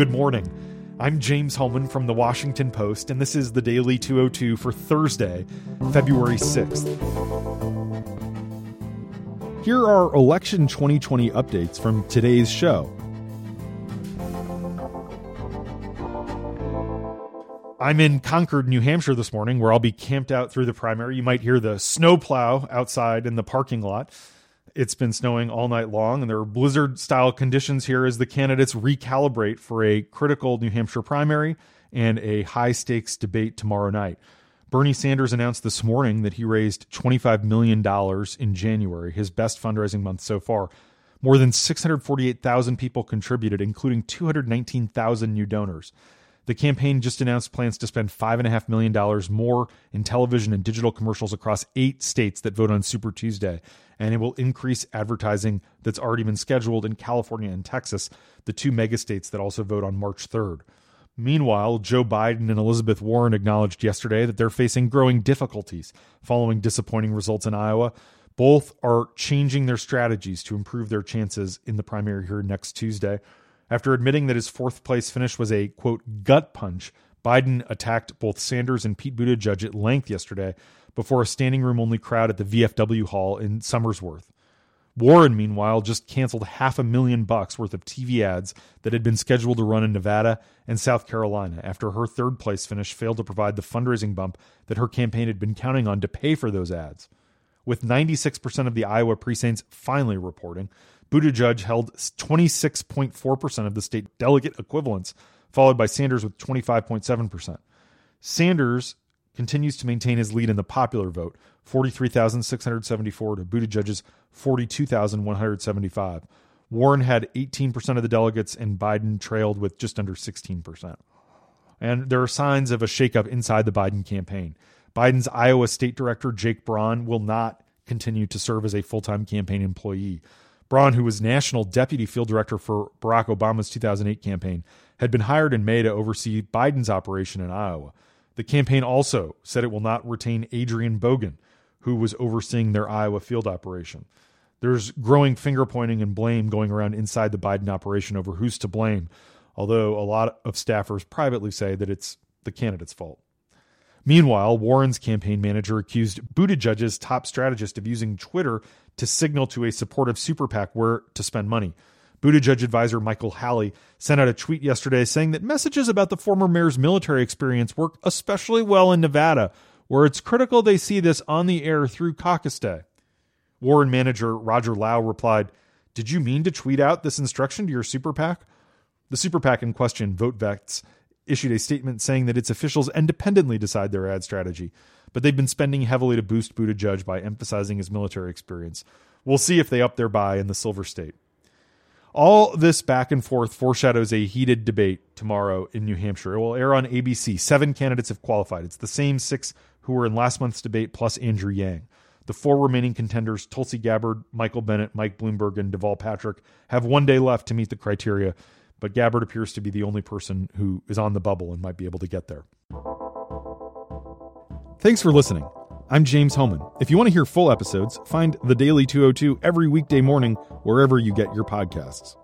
good morning. I'm James Hohmann from the Washington Post, and this is the Daily 202 for Thursday, February 6th. Here are election 2020 updates from today's show. I'm in Concord, New Hampshire this morning, where I'll be camped out through the primary. You might hear the snowplow outside in the parking lot. It's been snowing all night long, and there are blizzard style conditions here as the candidates recalibrate for a critical New Hampshire primary and a high stakes debate tomorrow night. Bernie Sanders announced this morning that he raised $25 million in January, his best fundraising month so far. More than 648,000 people contributed, including 219,000 new donors. The campaign just announced plans to spend $5.5 million more in television and digital commercials across eight states that vote on Super Tuesday. And it will increase advertising that's already been scheduled in California and Texas, the two megastates that also vote on March 3rd. Meanwhile, Joe Biden and Elizabeth Warren acknowledged yesterday that they're facing growing difficulties following disappointing results in Iowa. Both are changing their strategies to improve their chances in the primary here next Tuesday. After admitting that his fourth place finish was a quote gut punch, Biden attacked both Sanders and Pete Buttigieg at length yesterday before a standing room only crowd at the VFW Hall in Somersworth. Warren, meanwhile, just canceled half a million bucks worth of TV ads that had been scheduled to run in Nevada and South Carolina after her third place finish failed to provide the fundraising bump that her campaign had been counting on to pay for those ads. With 96% of the Iowa precincts finally reporting, Buttigieg held 26.4% of the state delegate equivalents, followed by Sanders with 25.7%. Sanders continues to maintain his lead in the popular vote, 43,674 to Buttigieg's 42,175. Warren had 18% of the delegates, and Biden trailed with just under 16%. And there are signs of a shakeup inside the Biden campaign. Biden's Iowa state director, Jake Braun, will not continue to serve as a full time campaign employee. Braun, who was national deputy field director for Barack Obama's 2008 campaign, had been hired in May to oversee Biden's operation in Iowa. The campaign also said it will not retain Adrian Bogan, who was overseeing their Iowa field operation. There's growing finger pointing and blame going around inside the Biden operation over who's to blame, although a lot of staffers privately say that it's the candidate's fault. Meanwhile, Warren's campaign manager accused Buttigieg's top strategist of using Twitter to signal to a supportive super PAC where to spend money. Buttigieg advisor Michael Halle sent out a tweet yesterday saying that messages about the former mayor's military experience work especially well in Nevada, where it's critical they see this on the air through caucus day. Warren manager Roger Lau replied, Did you mean to tweet out this instruction to your super PAC? The super PAC in question, VoteVets, issued a statement saying that its officials independently decide their ad strategy, but they've been spending heavily to boost Buttigieg by emphasizing his military experience. We'll see if they up their buy in the Silver State. All this back and forth foreshadows a heated debate tomorrow in New Hampshire. It will air on ABC. Seven candidates have qualified. It's the same six who were in last month's debate, plus Andrew Yang. The four remaining contenders, Tulsi Gabbard, Michael Bennet, Mike Bloomberg, and Deval Patrick, have one day left to meet the criteria but Gabbard appears to be the only person who is on the bubble and might be able to get there. Thanks for listening. I'm James Hohmann. If you want to hear full episodes, find The Daily 202 every weekday morning wherever you get your podcasts.